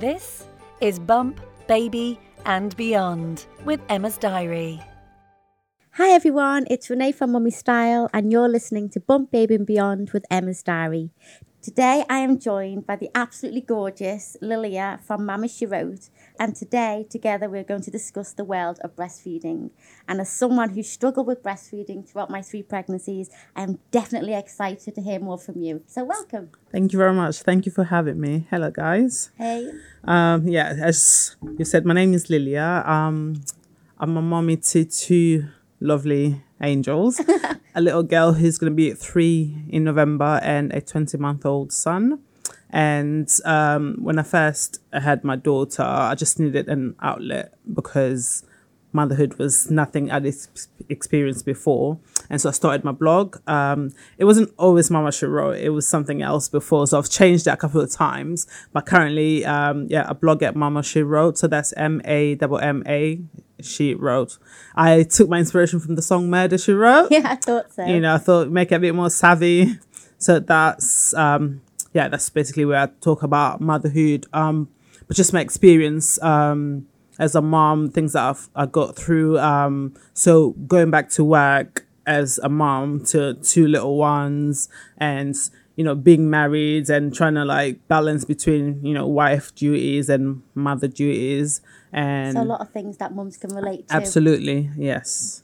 This is Bump, Baby, and Beyond with Emma's Diary. Hi everyone, it's Renee from Mummy Style, and you're listening to Bump Baby and Beyond with Emma's Diary. Today I am joined by the absolutely gorgeous Lilia from Mamma She Wrote, and today together we're going to discuss the world of breastfeeding. And as someone who struggled with breastfeeding throughout my three pregnancies, I am definitely excited to hear more from you. So welcome. Thank you very much. Thank you for having me. Hello, guys. Hey. Um, yeah, as you said, my name is Lilia. Um, I'm a mommy to two lovely angels a little girl who's going to be three in November and a 20 month old son. And um, when I first had my daughter, I just needed an outlet because motherhood was nothing I'd ex- experienced before. And so I started my blog. Um, it wasn't always Mamma She Wrote, it was something else before. So I've changed that a couple of times. But currently, um, yeah, I blog at Mamma She Wrote. So that's M A M M A. She wrote. I took my inspiration from the song Murder She Wrote. Yeah, I thought so. You know, I thought make it a bit more savvy. So that's um yeah, that's basically where I talk about motherhood. Um but just my experience um as a mom, things that I've I got through. Um so going back to work as a mom to two little ones and you know being married and trying to like balance between you know wife duties and mother duties and so a lot of things that mums can relate to. Absolutely, yes.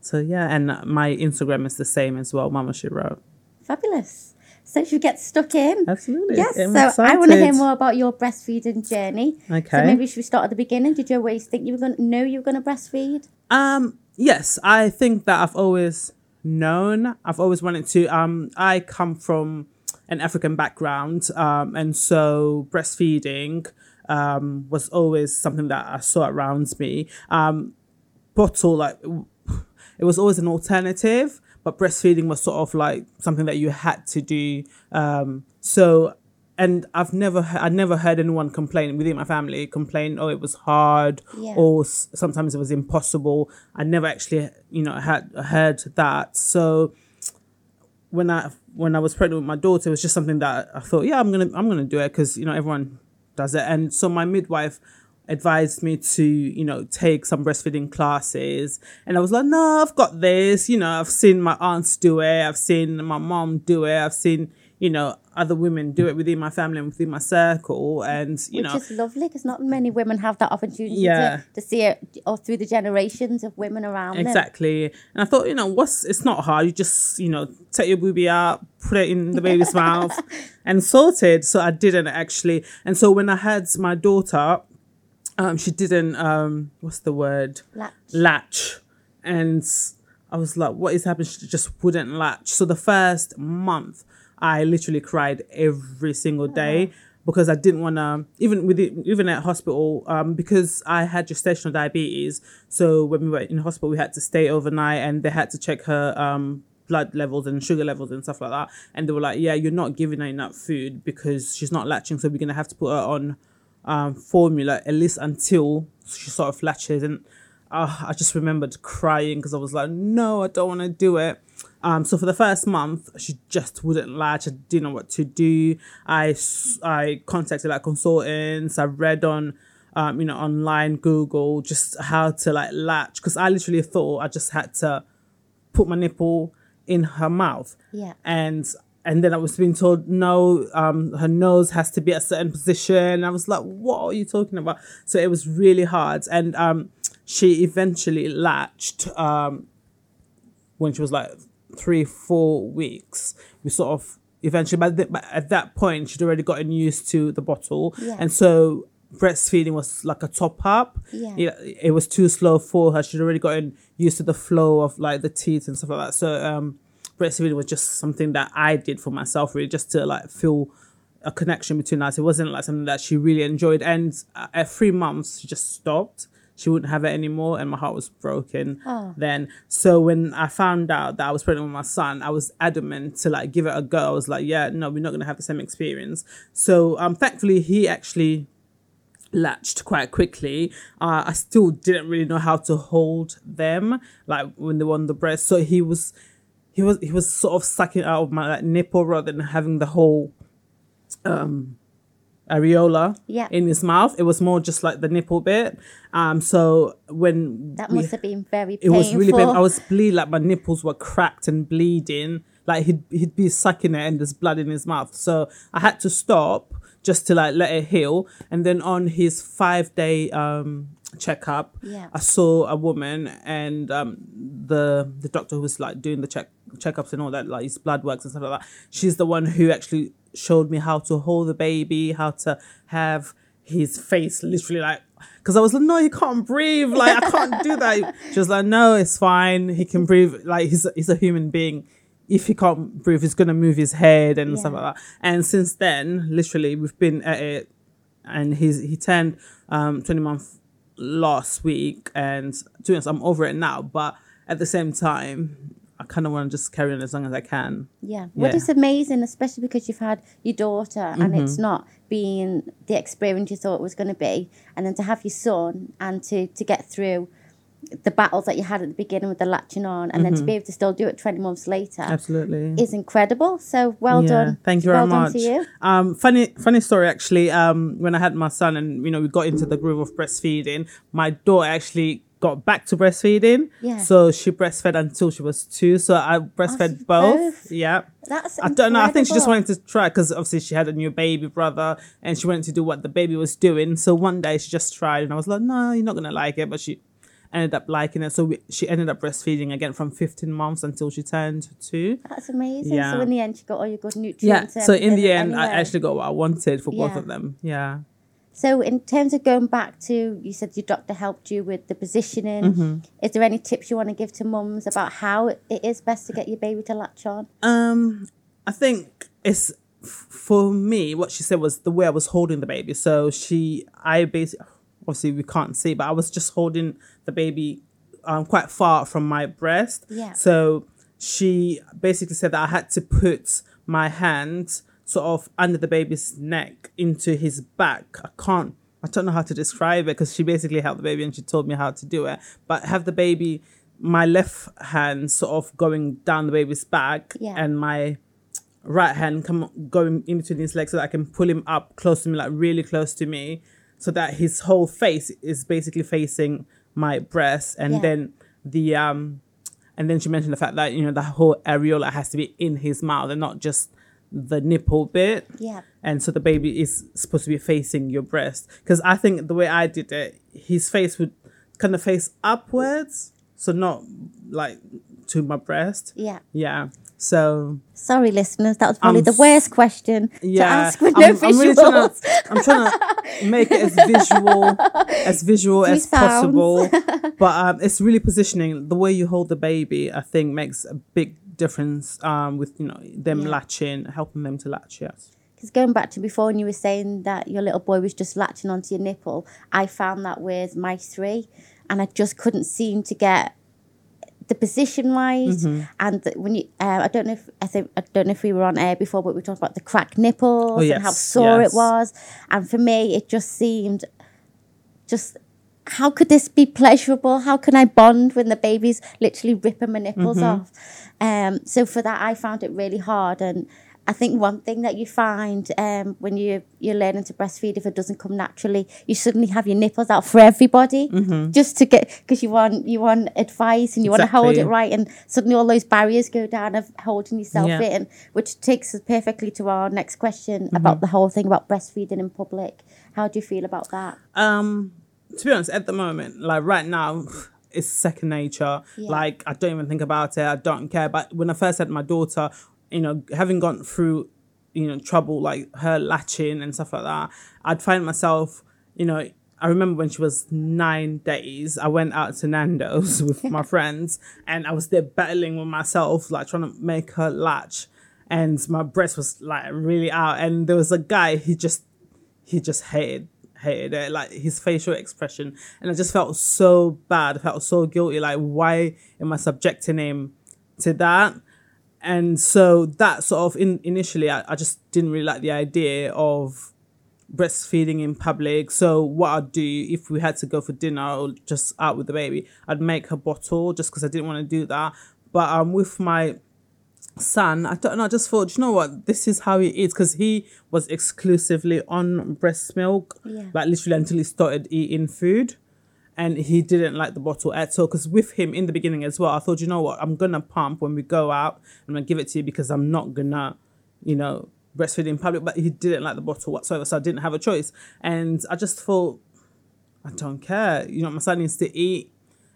So yeah, and my Instagram is the same as well, Mamma She Wrote. Fabulous. So should we get stuck in? Absolutely. Yes. I'm so excited. I want to hear more about your breastfeeding journey. Okay. So maybe should we start at the beginning? Did you always think you were going to know you were going to breastfeed? Um, yes, I think that I've always known. I've always wanted to. Um, I come from an African background, um, and so breastfeeding um, was always something that I saw around me. Um, bottle, like, it was always an alternative, but breastfeeding was sort of like something that you had to do. Um, so, and I've never, I never heard anyone complain within my family complain, oh, it was hard, Yeah. or s- sometimes it was impossible. I never actually, you know, had heard that. So, when I when I was pregnant with my daughter, it was just something that I thought, yeah, I'm gonna I'm gonna do it because you know everyone does it, and so my midwife advised me to you know take some breastfeeding classes, and I was like, no, I've got this. You know, I've seen my aunts do it, I've seen my mom do it, I've seen you know other women do it within my family and within my circle, and you Which know is lovely because not many women have that opportunity Yeah. to, to see it or through the generations of women around them. Exactly. And I thought, you know, what's it's not hard. You just, you know, take your boobie out, put it in the baby's mouth and sorted. So I didn't actually. And so when I had my daughter, um, she didn't um what's the word? Latch. Latch. And I was like, what is happening? She just wouldn't latch. So the first month I literally cried every single day. Because I didn't want to, even with it, even at hospital, um, because I had gestational diabetes. So when we were in hospital, we had to stay overnight, and they had to check her um, blood levels and sugar levels and stuff like that. And they were like, "Yeah, you're not giving her enough food because she's not latching, so we're gonna have to put her on um, formula at least until she sort of latches." And uh, I just remembered crying because I was like, "No, I don't want to do it." Um, so for the first month, she just wouldn't latch. I didn't know what to do. I, I contacted like consultants. I read on, um, you know, online Google just how to like latch because I literally thought I just had to put my nipple in her mouth. Yeah. And and then I was being told no, um, her nose has to be at a certain position. I was like, what are you talking about? So it was really hard. And um, she eventually latched um, when she was like three, four weeks. We sort of eventually, but, at that point, she'd already gotten used to the bottle. Yeah. And so breastfeeding was like a top up. Yeah. It, it was too slow for her. She'd already gotten used to the flow of like the teeth and stuff like that. So um, breastfeeding was just something that I did for myself, really, just to like feel a connection between us. It wasn't like something that she really enjoyed. And uh, at three months, she just stopped. She wouldn't have it anymore, and my heart was broken. Oh. Then, so when I found out that I was pregnant with my son, I was adamant to like give it a go. I was like, "Yeah, no, we're not gonna have the same experience." So, um, thankfully, he actually latched quite quickly. Uh, I still didn't really know how to hold them, like when they were on the breast. So he was, he was, he was sort of sucking out of my like, nipple rather than having the whole, um, areola Yeah. in his mouth. It was more just like the nipple bit. Um, so when That we- must have been very Painful. it was really painful. I was bleeding, like my nipples were cracked and bleeding. Like he'd he'd be sucking it and there's blood in his mouth. So I had to stop just to like let it heal. And then on his five day um checkup, Yeah. I saw a woman and um the the doctor who was like doing the check checkups and all that, like his blood works and stuff like that. She's the one who actually showed me how to hold the baby, how to have his face literally like because I was like, no, he can't breathe. Like I can't do that. She was like, no, it's fine. He can breathe. Like he's a, he's a human being. If he can't breathe, he's gonna move his head and stuff like that. And since then, literally, we've been at it, and he's he turned um twenty month last week, and to be honest, I'm over it now. But at the same time, I kind of want to just carry on as long as I can. Yeah. What Yeah. is amazing, especially because you've had your daughter and it's Mm-hmm. not been the experience you thought it was going to be, and then to have your son and to to get through the battles that you had at the beginning with the latching on, and then to be able to still do it twenty months later Mm-hmm. Absolutely. is incredible. So well Yeah, done. Thank you well very done much. to you. Um, funny, funny story actually. Um, when I had my son, and you know, we got into the groove of breastfeeding. My daughter actually got back to breastfeeding. Yeah. So she breastfed until she was two. So I breastfed oh, so both. both. Yeah. That's I don't know. I think she just wanted to try because obviously she had a new baby brother and she wanted to do what the baby was doing. So one day she just tried and I was like, no, you're not going to like it. But she ended up liking it. So we, she ended up breastfeeding again from 15 months until she turned two. That's amazing. Yeah. So in the end, she got all your good Yeah. nutrients. and So in the end, I actually got what I wanted for both of them. Yeah. So, in terms of going back to, you said your doctor helped you with the positioning. Mm-hmm. Is there any tips you want to give to mums about how it is best to get your baby to latch on? Um, I think it's for me. What she said was the way I was holding the baby. So she, I basically, obviously we can't see, but I was just holding the baby um quite far from my breast. Yeah. So she basically said that I had to put my hand sort of under the baby's neck into his back. I can't. I don't know how to describe it because she basically held the baby and she told me how to do it. But have the baby, my left hand sort of going down the baby's back Yeah. and my right hand come going in between his legs so that I can pull him up close to me, like really close to me, so that his whole face is basically facing my breast, and Yeah. then the um, and then she mentioned the fact that you know the whole areola has to be in his mouth and not just the nipple bit. Yeah. And so the baby is supposed to be facing your breast. Because I think the way I did it, his face would kind of face upwards, so not like to my breast. Yeah. Yeah. So Sorry, listeners, that was probably the worst question to yeah, ask with no I'm, I'm really trying to, I'm trying to make it as visual, as visual as sounds. possible. But um, it's really positioning. The way you hold the baby, I think, makes a big difference. Um, with you know them Yeah. latching, helping them to latch. Yes. Because going back to before, when you were saying that your little boy was just latching onto your nipple, I found that with my three, and I just couldn't seem to get the position right. Mm-hmm. And the, when you, uh, I don't know if I think I don't know if we were on air before, but we talked about the cracked nipples Oh, and how sore yes. it was. And for me, it just seemed just. How could this be pleasurable? How can I bond when the baby's literally ripping my nipples Mm-hmm. off? Um, so for that, I found it really hard. And I think one thing that you find um, when you you're learning to breastfeed, if it doesn't come naturally, you suddenly have your nipples out for everybody, just to get because you want you want advice and you want to hold it Mm-hmm. Right, and suddenly all those barriers go down of holding yourself Yeah. in, which takes us perfectly to our next question Mm-hmm. about the whole thing about breastfeeding in public. How do you feel about that? Um, to be honest, at the moment, like right now, it's second nature. Yeah. Like I don't even think about it. I don't care. But when I first had my daughter, you know, having gone through, you know, trouble like her latching and stuff like that, I'd find myself, you know. I remember when she was nine days, I went out to Nando's with my friends and I was there battling with myself, like trying to make her latch. And my breast was like really out. And there was a guy, he just he just hated hated it like his facial expression. And i just felt so bad. I felt so guilty. Like why am i subjecting him to that? And so that sort of in, initially I, I just didn't really like the idea of breastfeeding in public. So what i'd do if we had to go for dinner or just out with the baby i'd make her bottle just because i didn't want to do that. But um with my son, I don't know. I just thought, you know what, this is how he eats because he was exclusively on breast milk, Yeah. like literally until he started eating food, and he didn't like the bottle at all. Because with him in the beginning as well, I thought, you know what, I'm gonna pump when we go out. And I'm gonna give it to you because I'm not gonna, you know, breastfeed in public. But he didn't like the bottle whatsoever, so I didn't have a choice. And I just thought, I don't care. You know, my son needs to eat.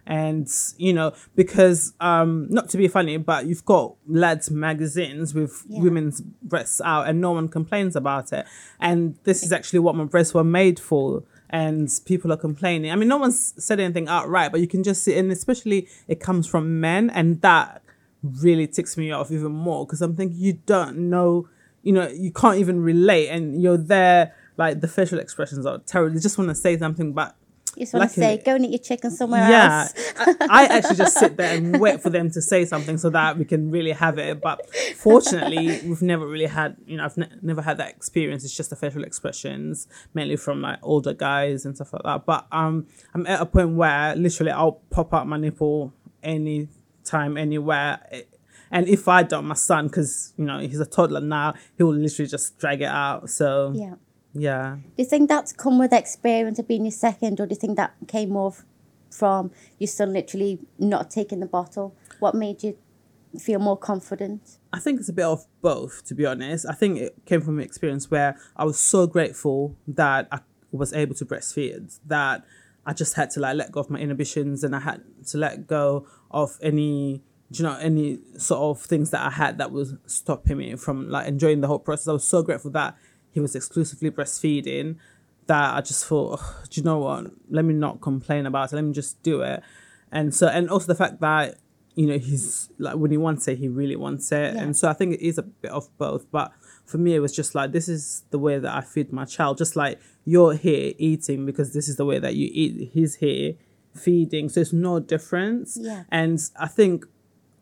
And, you know, because, um, not to be funny, but you've got lads magazines with Yeah. women's breasts out and no one complains about it. And this is actually what my breasts were made for. And people are complaining. I mean, no one's said anything outright, but you can just see, and especially it comes from men. And that really ticks me off even more because I'm thinking you don't know, you know, you can't even relate. And you're there, like the facial expressions are terrible. You just want to say something, but You just want to say, go and eat your chicken somewhere yeah, else. I, I actually just sit there and wait for them to say something so that we can really have it. But fortunately, we've never really had, you know, I've ne- never had that experience. It's just the facial expressions, mainly from like older guys and stuff like that. But um, I'm at a point where literally I'll pop out my nipple anytime, anywhere. And if I don't, my son, because you know he's a toddler now, he will literally just drag it out. So Yeah. Yeah. Do you think that's come with experience of being your second, or do you think that came more from your son literally not taking the bottle? What made you feel more confident? I think it's a bit of both, to be honest. I think it came from an experience where I was so grateful that I was able to breastfeed, that I just had to like let go of my inhibitions and I had to let go of any, you know, any sort of things that I had that was stopping me from like enjoying the whole process. I was so grateful that he was exclusively breastfeeding that I just thought, "Ugh, do you know what? Let me not complain about it. Let me just do it. And so, and also the fact that, you know, he's like, when he wants it, he really wants it. Yeah. And so I think it is a bit of both. But for me, it was just like, this is the way that I feed my child. Just like you're here eating because this is the way that you eat. He's here feeding. So it's no difference. Yeah. And I think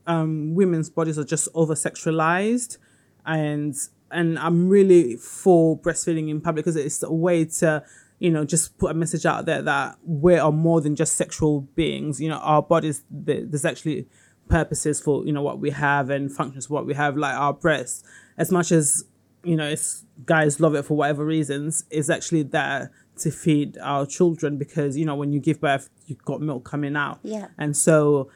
um, women's bodies are just over sexualized and and I'm really for breastfeeding in public because it's a way to you know just put a message out there that we are more than just sexual beings. You know our bodies there's actually purposes for you know what we have and functions for what we have like our breasts. As much as you know it's guys love it for whatever reasons is actually there to feed our children because you know when you give birth you've got milk coming out. Yeah. and so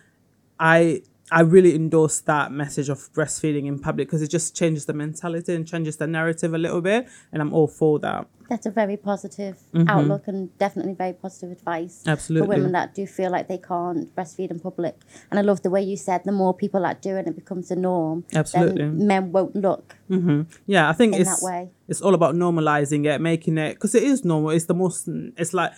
I I really endorse that message of breastfeeding in public because it just changes the mentality and changes the narrative a little bit, and I'm all for that. That's a very positive outlook and definitely very positive advice Mm-hmm. Absolutely. for women that do feel like they can't breastfeed in public. And I love the way you said the more people that do it, it becomes the norm. Absolutely. Men won't look Yeah, I think in it's that way. it's all about normalizing it, making it because it is normal. It's the most. It's like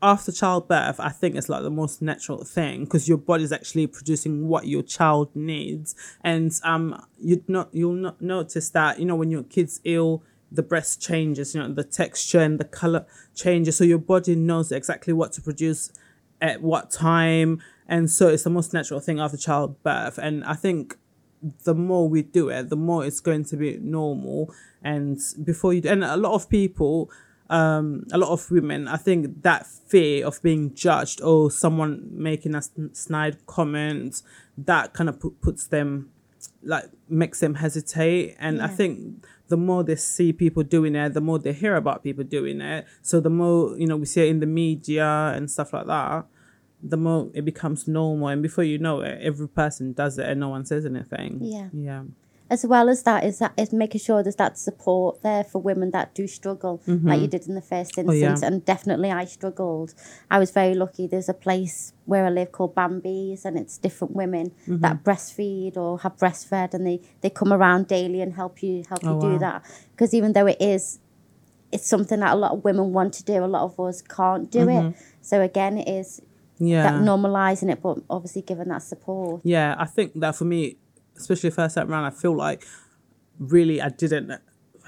after childbirth, I think it's like the most natural thing because your body's actually producing what your child needs, and um, you'd not you'll not notice that you know when your kid's ill, the breast changes, you know the texture and the color changes, so your body knows exactly what to produce at what time, and so it's the most natural thing after childbirth, and I think the more we do it, the more it's going to be normal. And before you, and a lot of people, um, a lot of women, I think that fear of being judged or someone making a snide comment, that kind of put, puts them, like, makes them hesitate. And I think the more they see people doing it, the more they hear about people doing it. So the more, you know, we see it in the media and stuff like that the more it becomes normal and before you know it every person does it and no one says anything Yeah. yeah as well as that is that is making sure there's that support there for women that do struggle like you did in the first Mm-hmm. Oh, yeah. instance and definitely i struggled i was very lucky there's a place where i live called bambi's and it's different women Mm-hmm. that breastfeed or have breastfed and they they come around daily and help you help Oh, you do wow. that because even though it is it's something that a lot of women want to do a lot of us can't do it so again it is Mm-hmm. yeah that normalizing it but obviously giving that support yeah i think that for me especially first time around i feel like really i didn't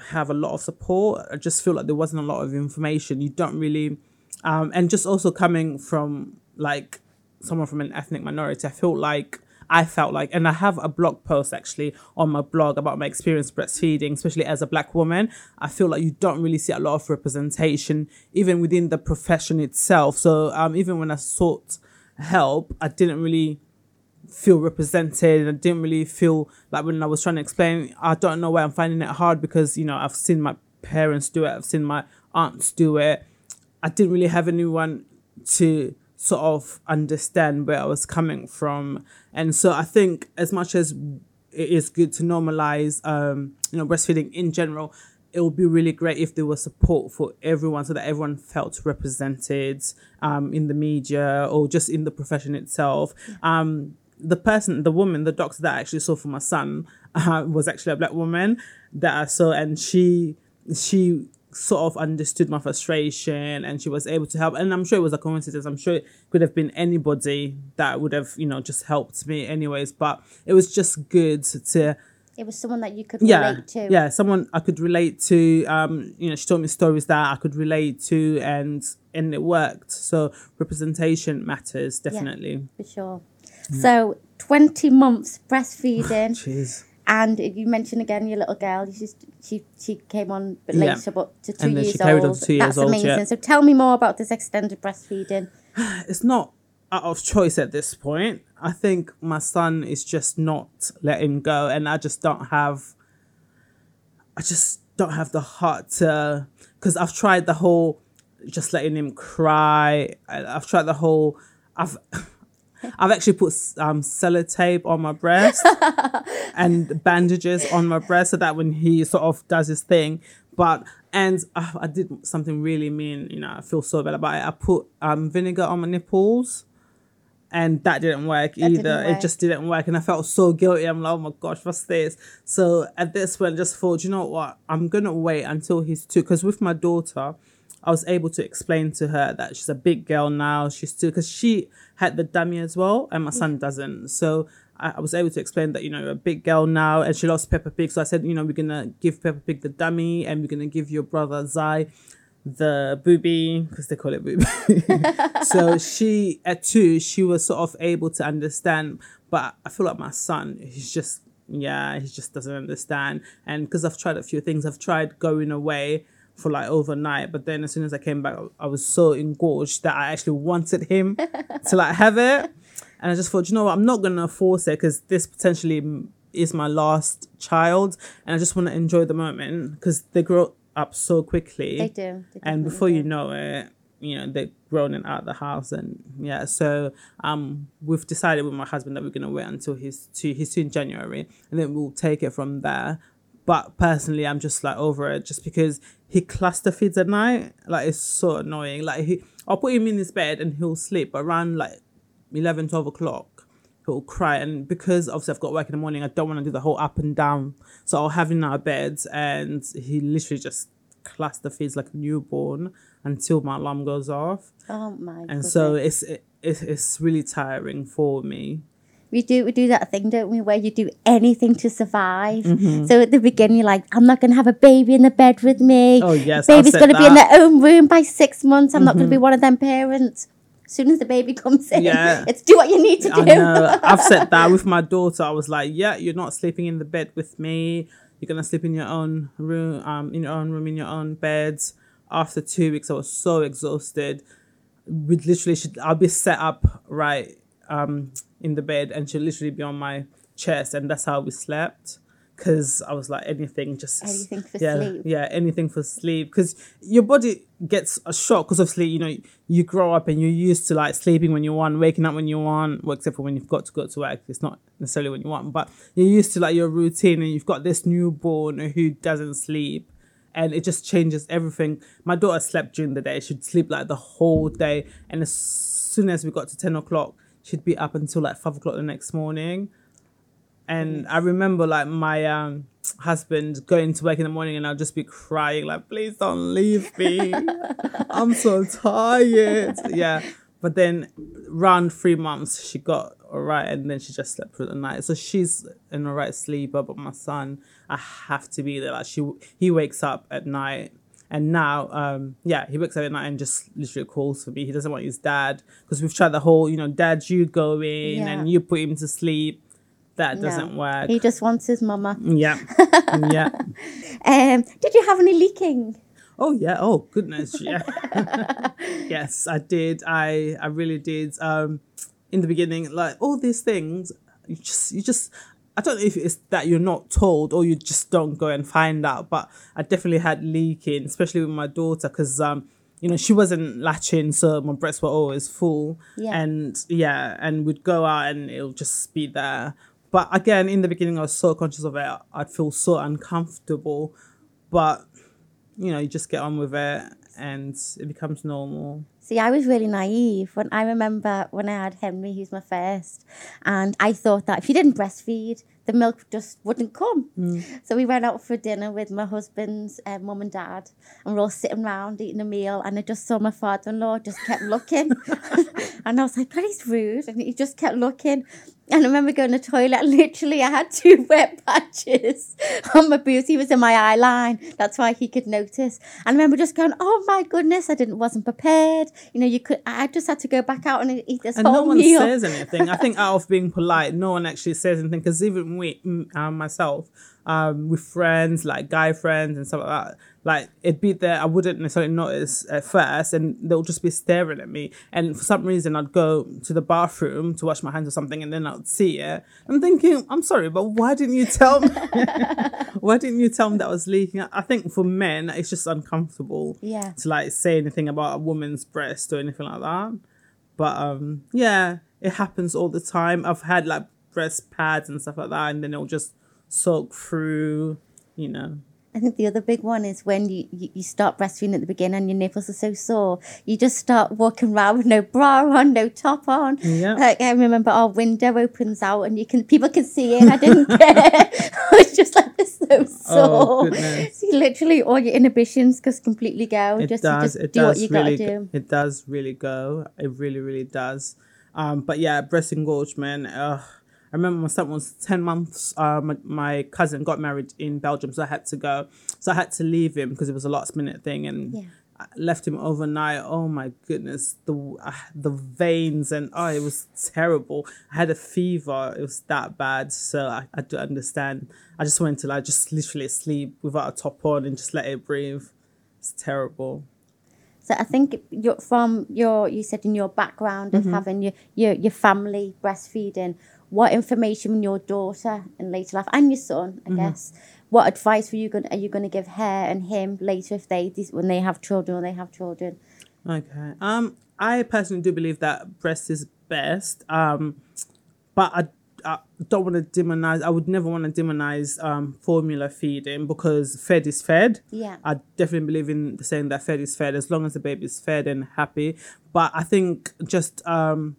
have a lot of support i just feel like there wasn't a lot of information you don't really um and just also coming from like someone from an ethnic minority i feel like I felt like, and I have a blog post actually on my blog about my experience breastfeeding, especially as a black woman. I feel like you don't really see a lot of representation, even within the profession itself. So um, even when I sought help, I didn't really feel represented and I didn't really feel like when I was trying to explain I don't know why I'm finding it hard because you know I've seen my parents do it I've seen my aunts do it I didn't really have anyone to sort of understand where I was coming from and so I think as much as it is good to normalize um you know breastfeeding in general it would be really great if there was support for everyone so that everyone felt represented um, in the media or just in the profession itself. Um, the person, the woman, the doctor that I actually saw for my son uh, was actually a black woman that I saw, and she she sort of understood my frustration and she was able to help. And I'm sure it was a coincidence. I'm sure it could have been anybody that would have, you know, just helped me anyways. But it was just good to It was someone that you could yeah, relate to. yeah, someone I could relate to. Um, you know, she told me stories that I could relate to, and and it worked. So representation matters definitely. For sure. So, 20 months breastfeeding. Jeez. and you mentioned again your little girl. Just, she she came on a bit Yeah. later, but to two And then years she carried on old. to two years That's old, amazing. yeah. So tell me more about this extended breastfeeding. It's not out of choice at this point. I think my son is just not letting go, and I just don't have. I just don't have the heart to, because I've tried the whole, just letting him cry. I- I've tried the whole. I've. I've actually put um, sellotape on my breast and bandages on my breast so that when he sort of does his thing, but and I, I did something really mean. You know, I feel so bad about it. I put um, vinegar on my nipples, and that didn't work That either. didn't It just didn't work, and I felt so guilty. I'm like, oh my gosh, what's this? So at this point, I just thought, you know what? I'm gonna wait until he's two, because with my daughter. I was able to explain to her that she's a big girl now. She's two because she had the dummy as well, and my son doesn't. So I, I was able to explain that you know you're a big girl now, and she loves Peppa Pig. So I said, you know, we're gonna give Peppa Pig the dummy, and we're gonna give your brother Zai the booby because they call it booby. so she at two, she was sort of able to understand, but I feel like my son, he's just yeah, he just doesn't understand. And because I've tried a few things, I've tried going away for like overnight, but then as soon as I came back, I was so engorged that I actually wanted him to like have it. And I just thought, you know what, I'm not gonna force it because this potentially is my last child, and I just want to enjoy the moment because they grow up so quickly They do. They and before you know it you know they're grown and out of the house and yeah so um we've decided with my husband that we're to wait until he's two he's two in january and then we'll take it from there but personally i'm just like over it just because he cluster feeds at night like it's so annoying. Like he i'll put him in his bed and he'll sleep but around like 11 12 o'clock. He'll cry and because obviously I've got work in the morning I don't want to do the whole up and down. So I'll have him out of bed and he literally just cluster feeds like a newborn until my alarm goes off. Oh my and so it's it, it's it's really tiring for me we do we do that thing, don't we, where you do anything to survive. Mm-hmm. So at the beginning, you're like, I'm not going to have a baby in the bed with me. Oh, yes, baby's going to be in. Mm-hmm. their own room by six months. I'm not going to be one of them parents. As soon as the baby comes in, Yeah. it's do what you need to do. I know. I've said that with my daughter. I was like, "Yeah, you're not sleeping in the bed with me. You're gonna sleep in your own room, um, in your own room, in your own bed." After two weeks, I was so exhausted. We literally should. I'll be set up right um in the bed, and she'll literally be on my chest, and that's how we slept. Because I was like, anything, just Anything for yeah, sleep. yeah, anything for sleep. Because your body gets a shock. Because obviously, you know, you grow up and you're used to like sleeping when you want, waking up when you want. Well, except for when you've got to go to work, it's not necessarily when you want. But you're used to like your routine, and you've got this newborn who doesn't sleep, and it just changes everything. My daughter slept during the day; she'd sleep like the whole day, and as soon as we got to ten o'clock, she'd be up until like five o'clock the next morning. And I remember like my um husband going to work in the morning and I'll just be crying, like, please don't leave me. I'm so tired. Yeah. But then around three months she got all right and then she just slept through the night. So she's an all right sleeper, but my son, I have to be there. Like she he wakes up at night and now, um, yeah, he wakes up at night and just literally calls for me. He doesn't want his dad because we've tried the whole, you know, dad, you go in Yeah. and you put him to sleep. That doesn't work. He just wants his mama. Yeah. yeah. Um, did you have any leaking? Oh yeah. Oh goodness. Yeah. yes, I did. I I really did. Um, in the beginning, like all these things, you just you just I don't know if it's that you're not told or you just don't go and find out, but I definitely had leaking, especially with my daughter, because um, you know, she wasn't latching, so my breasts were always full. Yeah. And yeah, and we'd go out and it'll just be there. But again, in the beginning, I was so conscious of it, I'd feel so uncomfortable. But you know, you just get on with it and it becomes normal. See, I was really naive when I remember when I had Henry, who's my first, and I thought that if you didn't breastfeed, the milk just wouldn't come. So we went out for dinner with my husband's uh, mum and dad, and we're all sitting around eating a meal, and I just saw my father-in-law just kept looking, and I was like, "God, he's rude," and he just kept looking. And I remember going to the toilet, and literally, I had two wet patches on my boobs. He was in my eye line. That's why he could notice. And I remember just going, "Oh my goodness, I didn't wasn't prepared." You know, you could. I just had to go back out and eat this and whole no one meal. says anything. I think out of being polite, no one actually says anything because even we, mm, um, myself, um, with friends like guy friends and stuff like that, like it'd be there. I wouldn't necessarily notice at first, and they'll just be staring at me. And for some reason, I'd go to the bathroom to wash my hands or something, and then I'd see it. I'm thinking, I'm sorry, but why didn't you tell me? why didn't you tell me that I was leaking? I think for men, it's just uncomfortable Yeah. to like say anything about a woman's breast or anything like that. But um, yeah, it happens all the time. I've had like breast pads and stuff like that, and then it'll just soak through, you know. I think the other big one is when you, you, you start breastfeeding at the beginning and your nipples are so sore, you just start walking around with no bra on, no top on. Yeah. Like I remember our window opens out and you can people can see it. I didn't care. I was just like this so Oh, sore. goodness. so you literally all your inhibitions just completely go. It just does. just it do does what you really. do. It does really go. It really, really does. Um, but yeah, breast engorgement. Uh, I remember my son was ten months. Uh, my, my cousin got married in Belgium, so I had to go. So I had to leave him because it was a last minute thing, and Yeah. I left him overnight. Oh my goodness, the uh, the veins and oh, it was terrible. I had a fever. It was that bad. So I, I do understand. I just went to like just literally sleep without a top on and just let it breathe. It's terrible. So I think you're from your you said in your background Mm-hmm. of having your, your your family breastfeeding, what information your daughter in later life and your son, I Mm-hmm. guess. What advice were you going are you going to give her and him later if they when they have children or they have children? Okay. Um, I personally do believe that breast is best. Um, but I, I don't want to demonize. I would never want to demonize um formula feeding because fed is fed. Yeah. I definitely believe in the saying that fed is fed as long as the baby is fed and happy. But I think just um.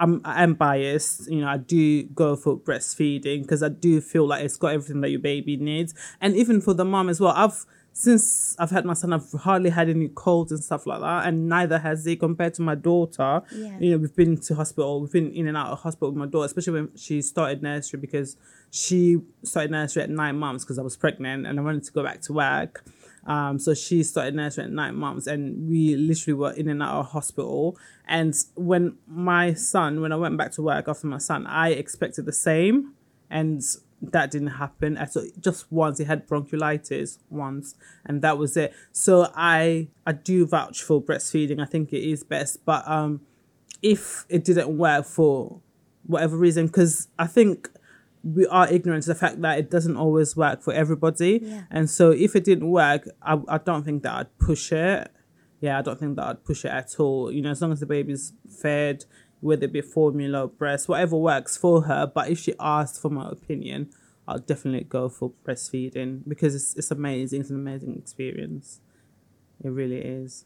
I'm I'm biased, you know. I do go for breastfeeding because I do feel like it's got everything that your baby needs, and even for the mom as well. I've since I've had my son, I've hardly had any colds and stuff like that, and neither has he compared to my daughter. Yeah. You know, we've been to hospital, we've been in and out of hospital with my daughter, especially when she started nursery because she started nursery at nine months because I was pregnant and I wanted to go back to work. Um, so she started nursing at nine months, and we literally were in and out of hospital. And when my son, when I went back to work after my son, I expected the same, and that didn't happen. I saw just once he had bronchiolitis once, and that was it. So I I do vouch for breastfeeding. I think it is best, but um, if it didn't work for whatever reason, because I think we are ignorant to the fact that it doesn't always work for everybody. Yeah. And so if it didn't work, I, I don't think that I'd push it. Yeah, I don't think that I'd push it at all. You know, as long as the baby's fed, whether it be formula or breast, whatever works for her. But if she asked for my opinion, I'll definitely go for breastfeeding because it's, it's amazing. It's an amazing experience. It really is.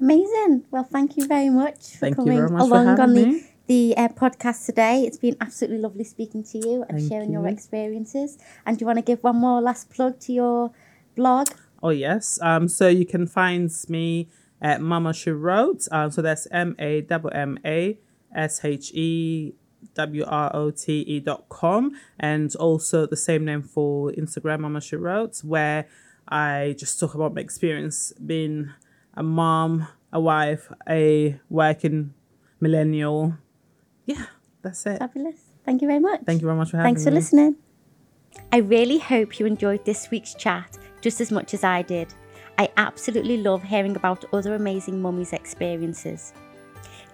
Amazing. Well, thank you very much for Thank you coming very much for along on having the me. The uh, podcast today. It's been absolutely lovely speaking to you and Thank sharing your experiences. And do you want to give one more last plug to your blog? Oh yes. Um. So you can find me at Mamma She Wrote. Um. So that's M A M M A S H E W R O T E dot com, and also the same name for Instagram, Mamma She Wrote, where I just talk about my experience being a mom, a wife, a working millennial. Yeah, that's it. Fabulous. Thank you very much. Thank you very much for having me. Thanks for me. listening. I really hope you enjoyed this week's chat just as much as I did. I absolutely love hearing about other amazing mummies' experiences.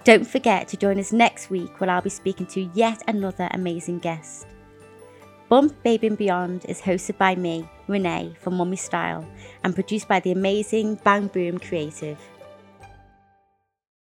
Don't forget to join us next week where I'll be speaking to yet another amazing guest. Bump Baby and Beyond is hosted by me, Renee from Mummy Style, and produced by the amazing Bang Boom Creative.